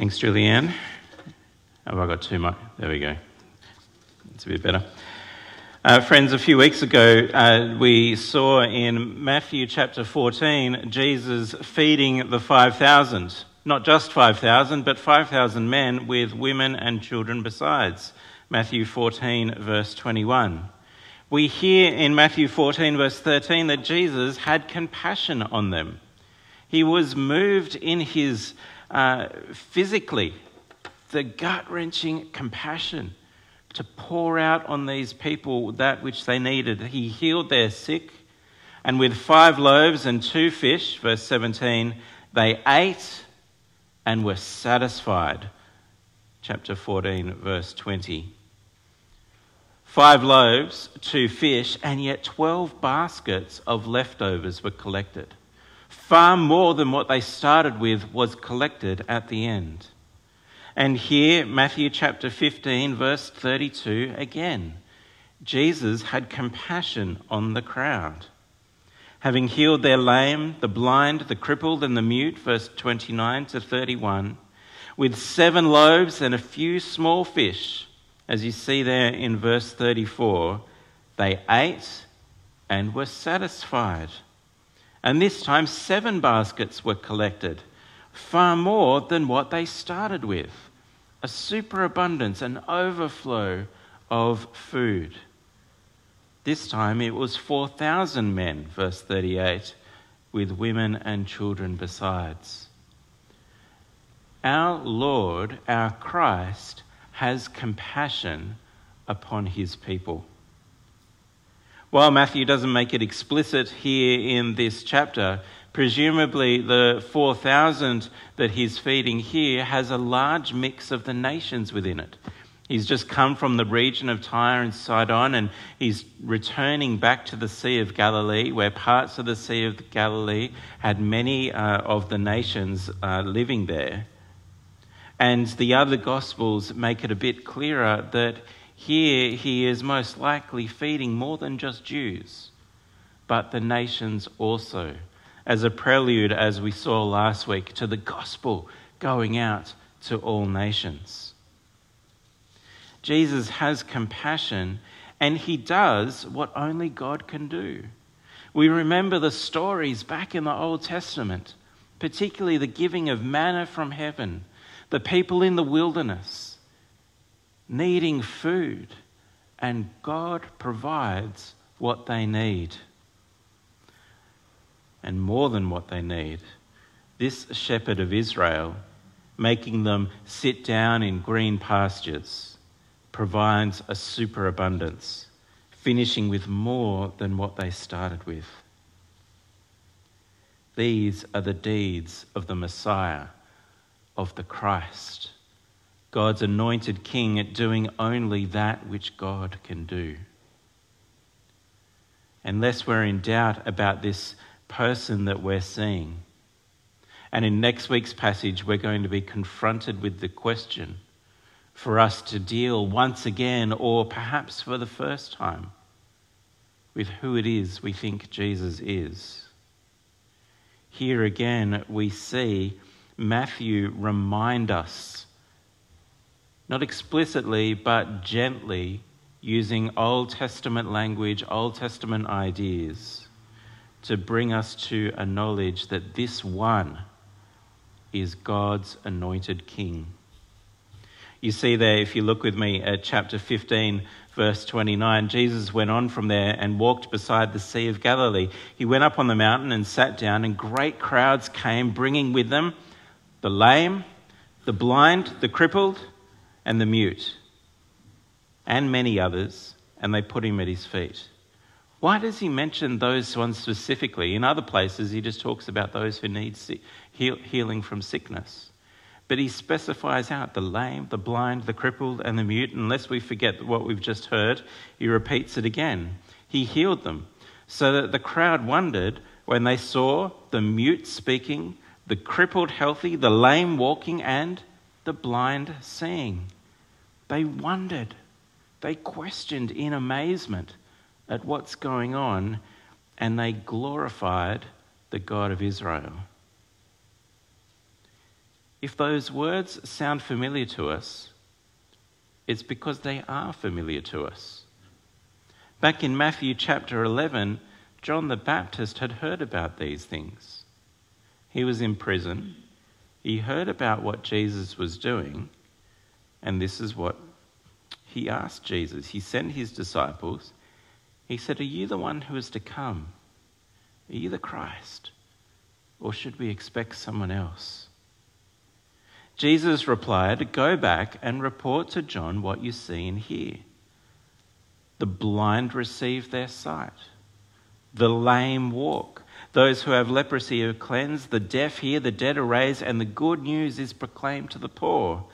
Thanks, Julianne. Have I got too much? There we go. It's a bit better. Uh, friends, a few weeks ago, uh, we saw in Matthew chapter 14 Jesus feeding the 5,000. Not just 5,000, but 5,000 men with women and children besides. Matthew 14, verse 21. We hear in Matthew 14, verse 13, that Jesus had compassion on them. He was moved in his uh, physically, the gut wrenching compassion to pour out on these people that which they needed. He healed their sick, and with five loaves and two fish, verse 17, they ate and were satisfied. Chapter 14, verse 20. Five loaves, two fish, and yet 12 baskets of leftovers were collected. Far more than what they started with was collected at the end. And here, Matthew chapter 15, verse 32 again. Jesus had compassion on the crowd. Having healed their lame, the blind, the crippled, and the mute, verse 29 to 31, with seven loaves and a few small fish, as you see there in verse 34, they ate and were satisfied. And this time, seven baskets were collected, far more than what they started with a superabundance, an overflow of food. This time it was 4,000 men, verse 38, with women and children besides. Our Lord, our Christ, has compassion upon his people. While Matthew doesn't make it explicit here in this chapter, presumably the 4,000 that he's feeding here has a large mix of the nations within it. He's just come from the region of Tyre and Sidon, and he's returning back to the Sea of Galilee, where parts of the Sea of Galilee had many uh, of the nations uh, living there. And the other Gospels make it a bit clearer that here he is most likely feeding more than just Jews, but the nations also, as a prelude, as we saw last week, to the gospel going out to all nations. Jesus has compassion and he does what only God can do. We remember the stories back in the Old Testament, particularly the giving of manna from heaven, the people in the wilderness needing food, and God provides what they need. And more than what they need. This shepherd of Israel, making them sit down in green pastures, provides a superabundance, finishing with more than what they started with. These are the deeds of the Messiah, of the Christ God's anointed king at doing only that which God can do. Unless we're in doubt about this person that we're seeing. And in next week's passage, we're going to be confronted with the question for us to deal once again, or perhaps for the first time, with who it is we think Jesus is. Here again, we see Matthew remind us not explicitly, but gently, using Old Testament language, Old Testament ideas, to bring us to a knowledge that this one is God's anointed king. You see there, if you look with me at chapter 15, verse 29, Jesus went on from there and walked beside the Sea of Galilee. He went up on the mountain and sat down, and great crowds came, bringing with them the lame, the blind, the crippled, and the mute, and many others, and they put him at his feet. Why does he mention those ones specifically? In other places, he just talks about those who need healing from sickness. But he specifies out the lame, the blind, the crippled, and the mute. Unless we forget what we've just heard, he repeats it again. He healed them, so that the crowd wondered when they saw the mute speaking, the crippled healthy, the lame walking, and the blind seeing. They wondered, they questioned in amazement at what's going on, and they glorified the God of Israel. If those words sound familiar to us, it's because they are familiar to us. Back in Matthew chapter 11, John the Baptist had heard about these things. He was in prison. He heard about what Jesus was doing, and this is what he asked Jesus. He sent his disciples. He said, Are you the one who is to come? Are you the Christ? Or should we expect someone else? Jesus replied, Go back and report to John what you see and hear. The blind receive their sight, the lame walk, those who have leprosy are cleansed, the deaf hear, the dead are raised, and the good news is proclaimed to the poor.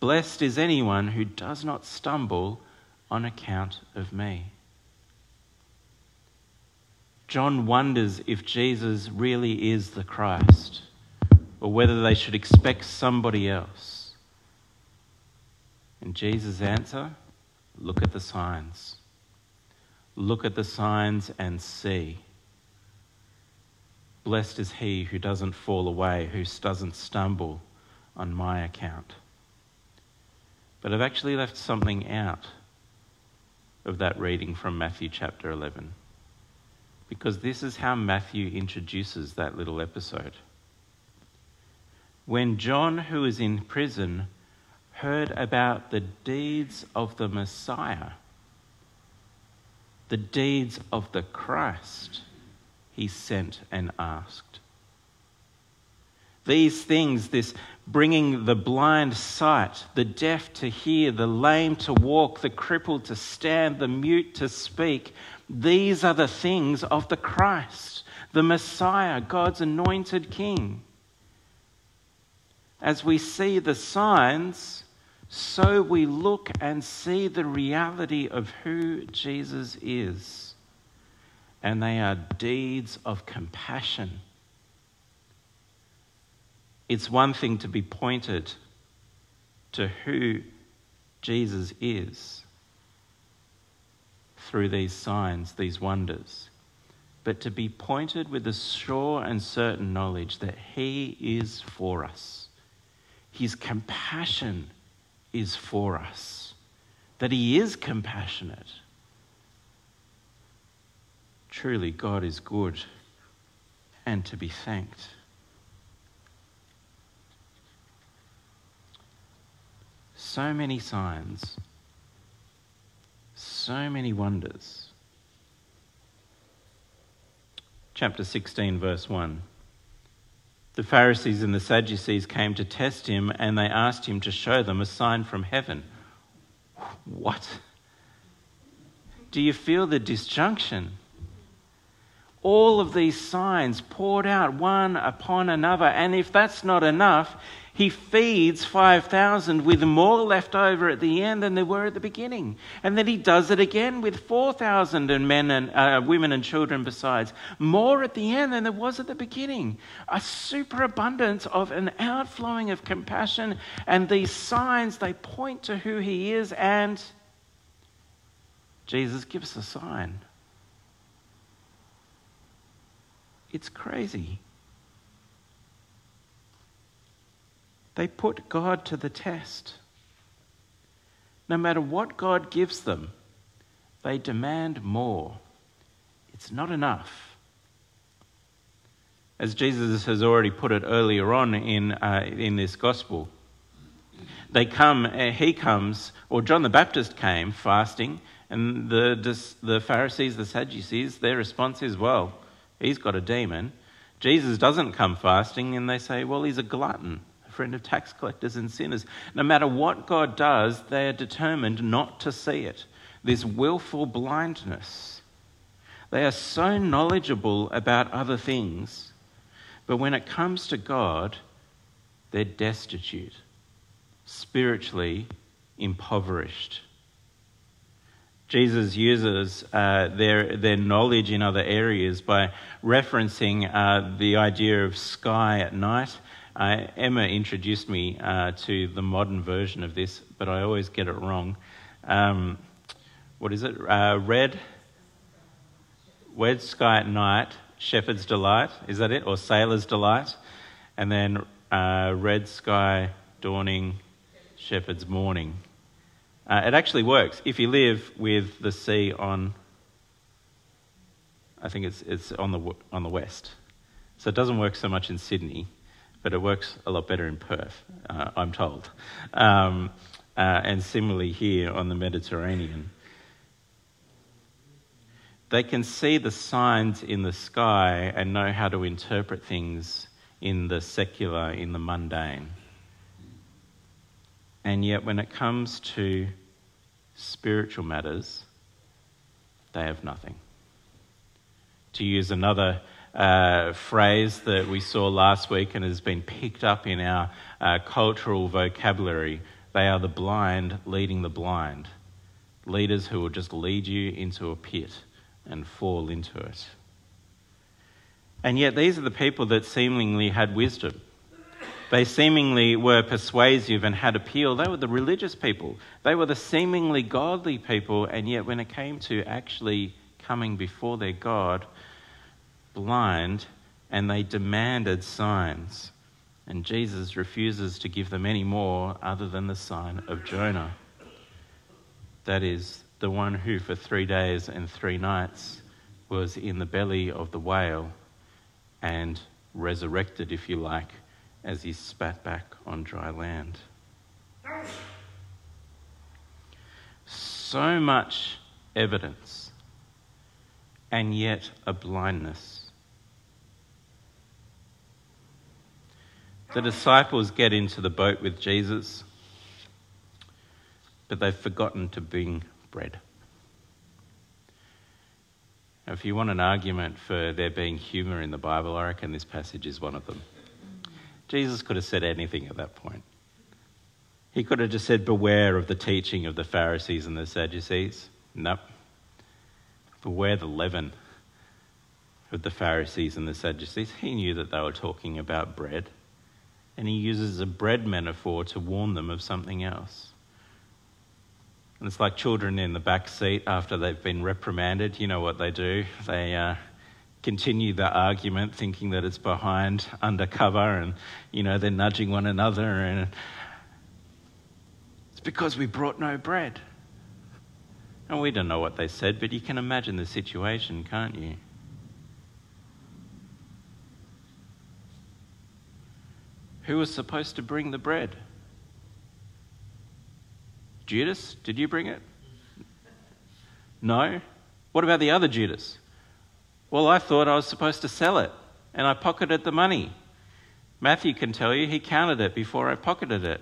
Blessed is anyone who does not stumble on account of me. John wonders if Jesus really is the Christ or whether they should expect somebody else. And Jesus' answer look at the signs. Look at the signs and see. Blessed is he who doesn't fall away, who doesn't stumble on my account. But I've actually left something out of that reading from Matthew chapter 11 because this is how Matthew introduces that little episode. When John, who was in prison, heard about the deeds of the Messiah, the deeds of the Christ, he sent and asked. These things, this bringing the blind sight, the deaf to hear, the lame to walk, the crippled to stand, the mute to speak, these are the things of the Christ, the Messiah, God's anointed King. As we see the signs, so we look and see the reality of who Jesus is. And they are deeds of compassion. It's one thing to be pointed to who Jesus is through these signs, these wonders, but to be pointed with a sure and certain knowledge that He is for us. His compassion is for us, that He is compassionate. Truly, God is good and to be thanked. So many signs so many wonders. Chapter 16, verse 1. The Pharisees and the Sadducees came to test him and they asked him to show them a sign from heaven. What? Do you feel the disjunction? All of these signs poured out one upon another, and if that's not enough, he feeds 5,000 with more left over at the end than there were at the beginning. And then he does it again with 4,000 and men and uh, women and children besides. More at the end than there was at the beginning. A superabundance of an outflowing of compassion. And these signs, they point to who he is. And Jesus gives a sign. It's crazy. They put God to the test. No matter what God gives them, they demand more. It's not enough. As Jesus has already put it earlier on in, uh, in this gospel, they come, uh, he comes, or John the Baptist came fasting, and the, the Pharisees, the Sadducees, their response is, well, he's got a demon. Jesus doesn't come fasting, and they say, well, he's a glutton friend of tax collectors and sinners. No matter what God does, they are determined not to see it. This willful blindness. They are so knowledgeable about other things, but when it comes to God, they're destitute, spiritually impoverished. Jesus uses uh, their, their knowledge in other areas by referencing uh, the idea of sky at night uh, Emma introduced me uh, to the modern version of this, but I always get it wrong. Um, what is it? Uh, red, Red Sky at Night, Shepherd's Delight, is that it? Or Sailor's Delight? And then uh, red sky, dawning, shepherd's morning. Uh, it actually works if you live with the sea on, I think it's, it's on, the, on the west. So it doesn't work so much in Sydney, but it works a lot better in Perth, uh, I'm told. Um, uh, and similarly here on the Mediterranean. They can see the signs in the sky and know how to interpret things in the secular, in the mundane. And yet, when it comes to spiritual matters, they have nothing. To use another uh, phrase that we saw last week and has been picked up in our uh, cultural vocabulary, they are the blind leading the blind. Leaders who will just lead you into a pit and fall into it. And yet, these are the people that seemingly had wisdom. They seemingly were persuasive and had appeal. They were the religious people. They were the seemingly godly people, and yet, when it came to actually coming before their God, blind, and they demanded signs. And Jesus refuses to give them any more other than the sign of Jonah. That is, the one who for three days and three nights was in the belly of the whale and resurrected, if you like, as he spat back on dry land. So much evidence, and yet a blindness. The disciples get into the boat with Jesus, but they've forgotten to bring bread. If you want an argument for there being humour in the Bible, I reckon this passage is one of them. Jesus could have said anything at that point. He could have just said, Beware of the teaching of the Pharisees and the Sadducees. Nope. Beware the leaven of the Pharisees and the Sadducees. He knew that they were talking about bread, and he uses a bread metaphor to warn them of something else. And it's like children in the back seat after they've been reprimanded. You know what they do? They uh, continue the argument, thinking that it's behind undercover, and you know they're nudging one another, and it's because we brought no bread. And we don't know what they said, but you can imagine the situation, can't you? Who was supposed to bring the bread? Judas, did you bring it? No? What about the other Judas? Well, I thought I was supposed to sell it, and I pocketed the money. Matthew can tell you he counted it before I pocketed it.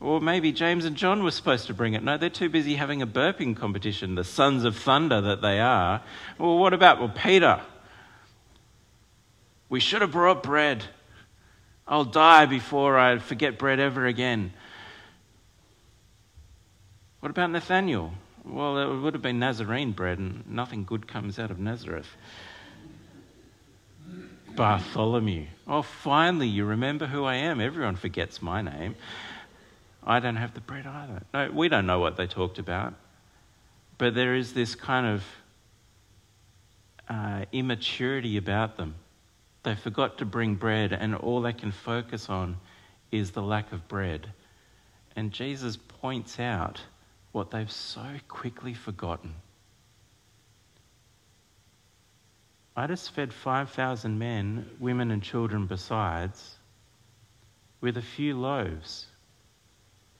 Or maybe James and John were supposed to bring it. No, they're too busy having a burping competition, the sons of thunder that they are. Well, what about well, Peter? We should have brought bread. I'll die before I forget bread ever again. What about Nathaniel? Well, it would have been Nazarene bread, and nothing good comes out of Nazareth. Bartholomew. Oh, finally, you remember who I am. Everyone forgets my name. I don't have the bread either. No, we don't know what they talked about. But there is this kind of uh, immaturity about them. They forgot to bring bread, and all they can focus on is the lack of bread. And Jesus points out what they've so quickly forgotten. I just fed 5,000 men, women, and children besides, with a few loaves,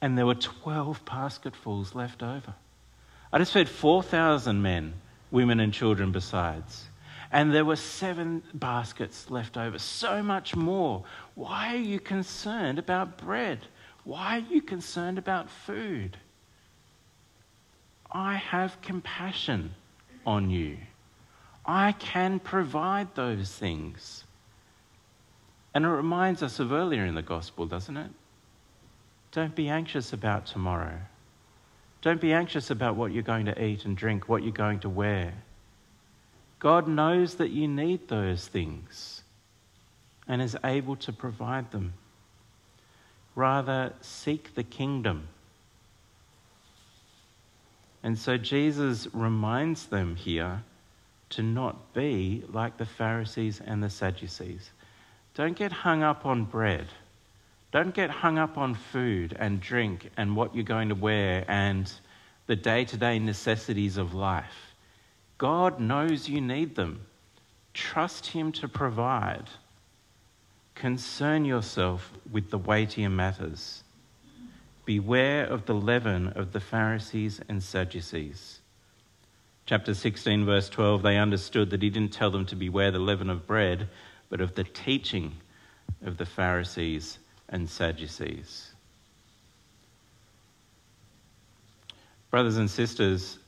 and there were 12 basketfuls left over. I just fed 4,000 men, women, and children besides, and there were seven baskets left over. So much more. Why are you concerned about bread? Why are you concerned about food? I have compassion on you. I can provide those things. And it reminds us of earlier in the gospel, doesn't it? Don't be anxious about tomorrow. Don't be anxious about what you're going to eat and drink, what you're going to wear. God knows that you need those things and is able to provide them. Rather, seek the kingdom and so Jesus reminds them here to not be like the Pharisees and the Sadducees, Don't get hung up on bread. Don't get hung up on food and drink and what you're going to wear and the day to day necessities of life. God knows you need them. Trust Him to provide. Concern yourself with the weightier matters. Beware of the leaven of the Pharisees and Sadducees. Chapter 16, verse 12, they understood that he didn't tell them to beware the leaven of bread, but of the teaching of the Pharisees and Sadducees. Brothers and sisters,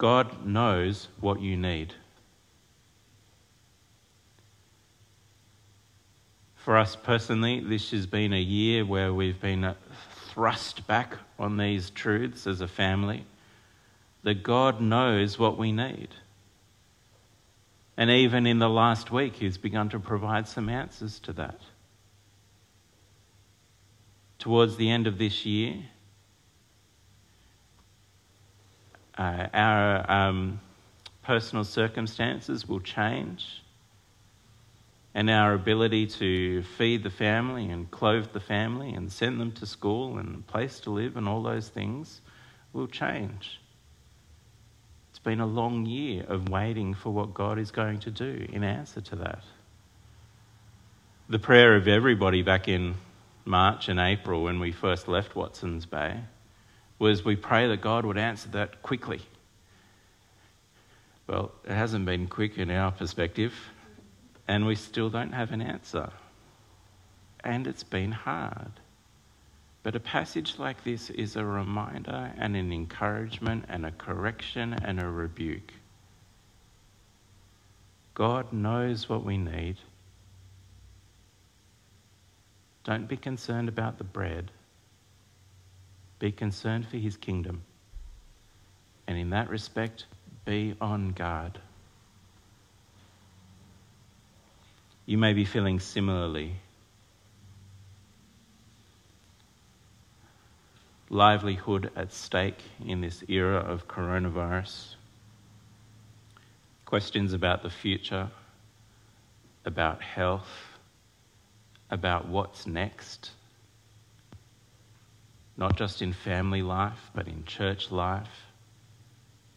God knows what you need. For us personally, this has been a year where we've been thrust back on these truths as a family that God knows what we need. And even in the last week, He's begun to provide some answers to that. Towards the end of this year, uh, our um, personal circumstances will change, and our ability to feed the family and clothe the family and send them to school and a place to live and all those things will change. It's been a long year of waiting for what God is going to do in answer to that. The prayer of everybody back in March and April when we first left Watson's Bay was we pray that God would answer that quickly. Well, it hasn't been quick in our perspective, and we still don't have an answer. And it's been hard. But a passage like this is a reminder and an encouragement and a correction and a rebuke. God knows what we need. Don't be concerned about the bread. Be concerned for his kingdom. And in that respect, be on guard. You may be feeling similarly livelihood at stake in this era of coronavirus. Questions about the future, about health, about what's next, not just in family life, but in church life,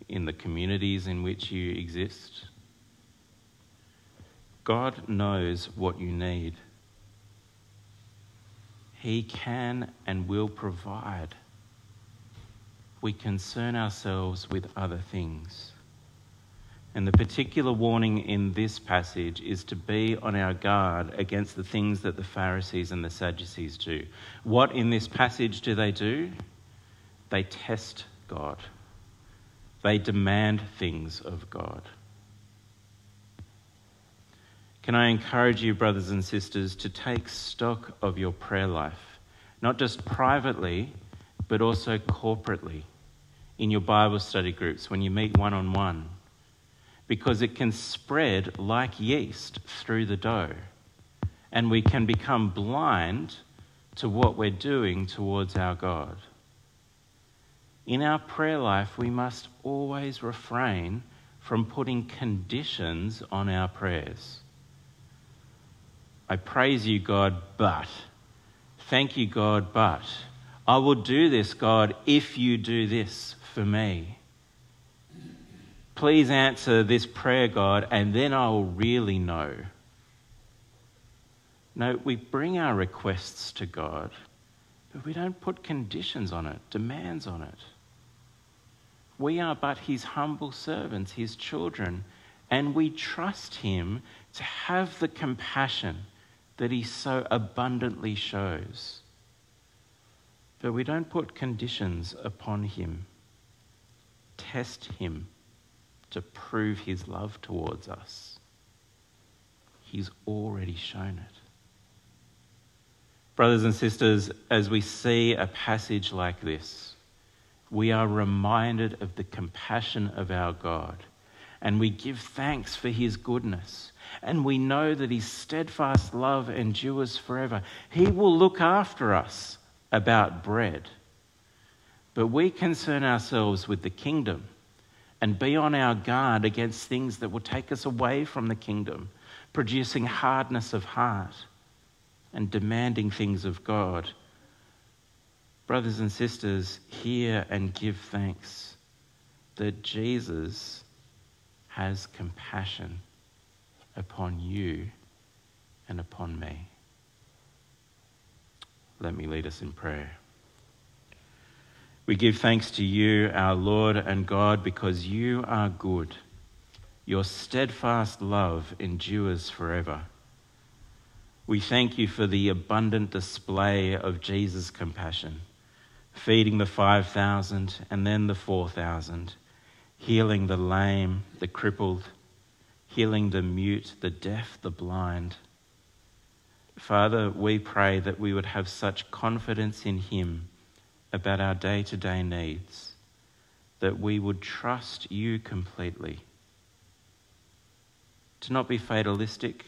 in the communities in which you exist. God knows what you need. He can and will provide we concern ourselves with other things. And the particular warning in this passage is to be on our guard against the things that the Pharisees and the Sadducees do. What in this passage do they do? They test God, they demand things of God. Can I encourage you, brothers and sisters, to take stock of your prayer life, not just privately, but also corporately? in your Bible study groups when you meet one on one because it can spread like yeast through the dough. And we can become blind to what we're doing towards our God. In our prayer life, we must always refrain from putting conditions on our prayers. I praise you, God, but. Thank you, God, but. I will do this, God, if you do this for me. Please answer this prayer, God, and then I will really know. No, we bring our requests to God, but we don't put conditions on it, demands on it. We are but His humble servants, His children, and we trust Him to have the compassion that He so abundantly shows. But we don't put conditions upon Him test him to prove his love towards us. He's already shown it. Brothers and sisters, as we see a passage like this, we are reminded of the compassion of our God and we give thanks for his goodness. And we know that his steadfast love endures forever. He will look after us about bread. But we concern ourselves with the kingdom and be on our guard against things that will take us away from the kingdom. producing hardness of heart and demanding things of God. Brothers and sisters, hear and give thanks that Jesus has compassion upon you and upon me. Let me lead us in prayer. We give thanks to you, our Lord and God, because you are good. Your steadfast love endures forever. We thank you for the abundant display of Jesus' compassion, feeding the 5,000 and then the 4,000, healing the lame, the crippled, healing the mute, the deaf, the blind. Father, we pray that we would have such confidence in Him about our day to day needs that we would trust you completely. To not be fatalistic,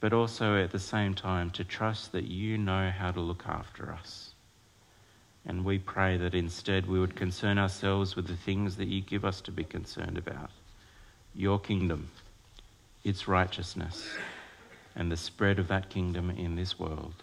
but also at the same time to trust that you know how to look after us. And we pray that instead we would concern ourselves with the things that you give us to be concerned about your kingdom, its righteousness, and the spread of that kingdom in this world.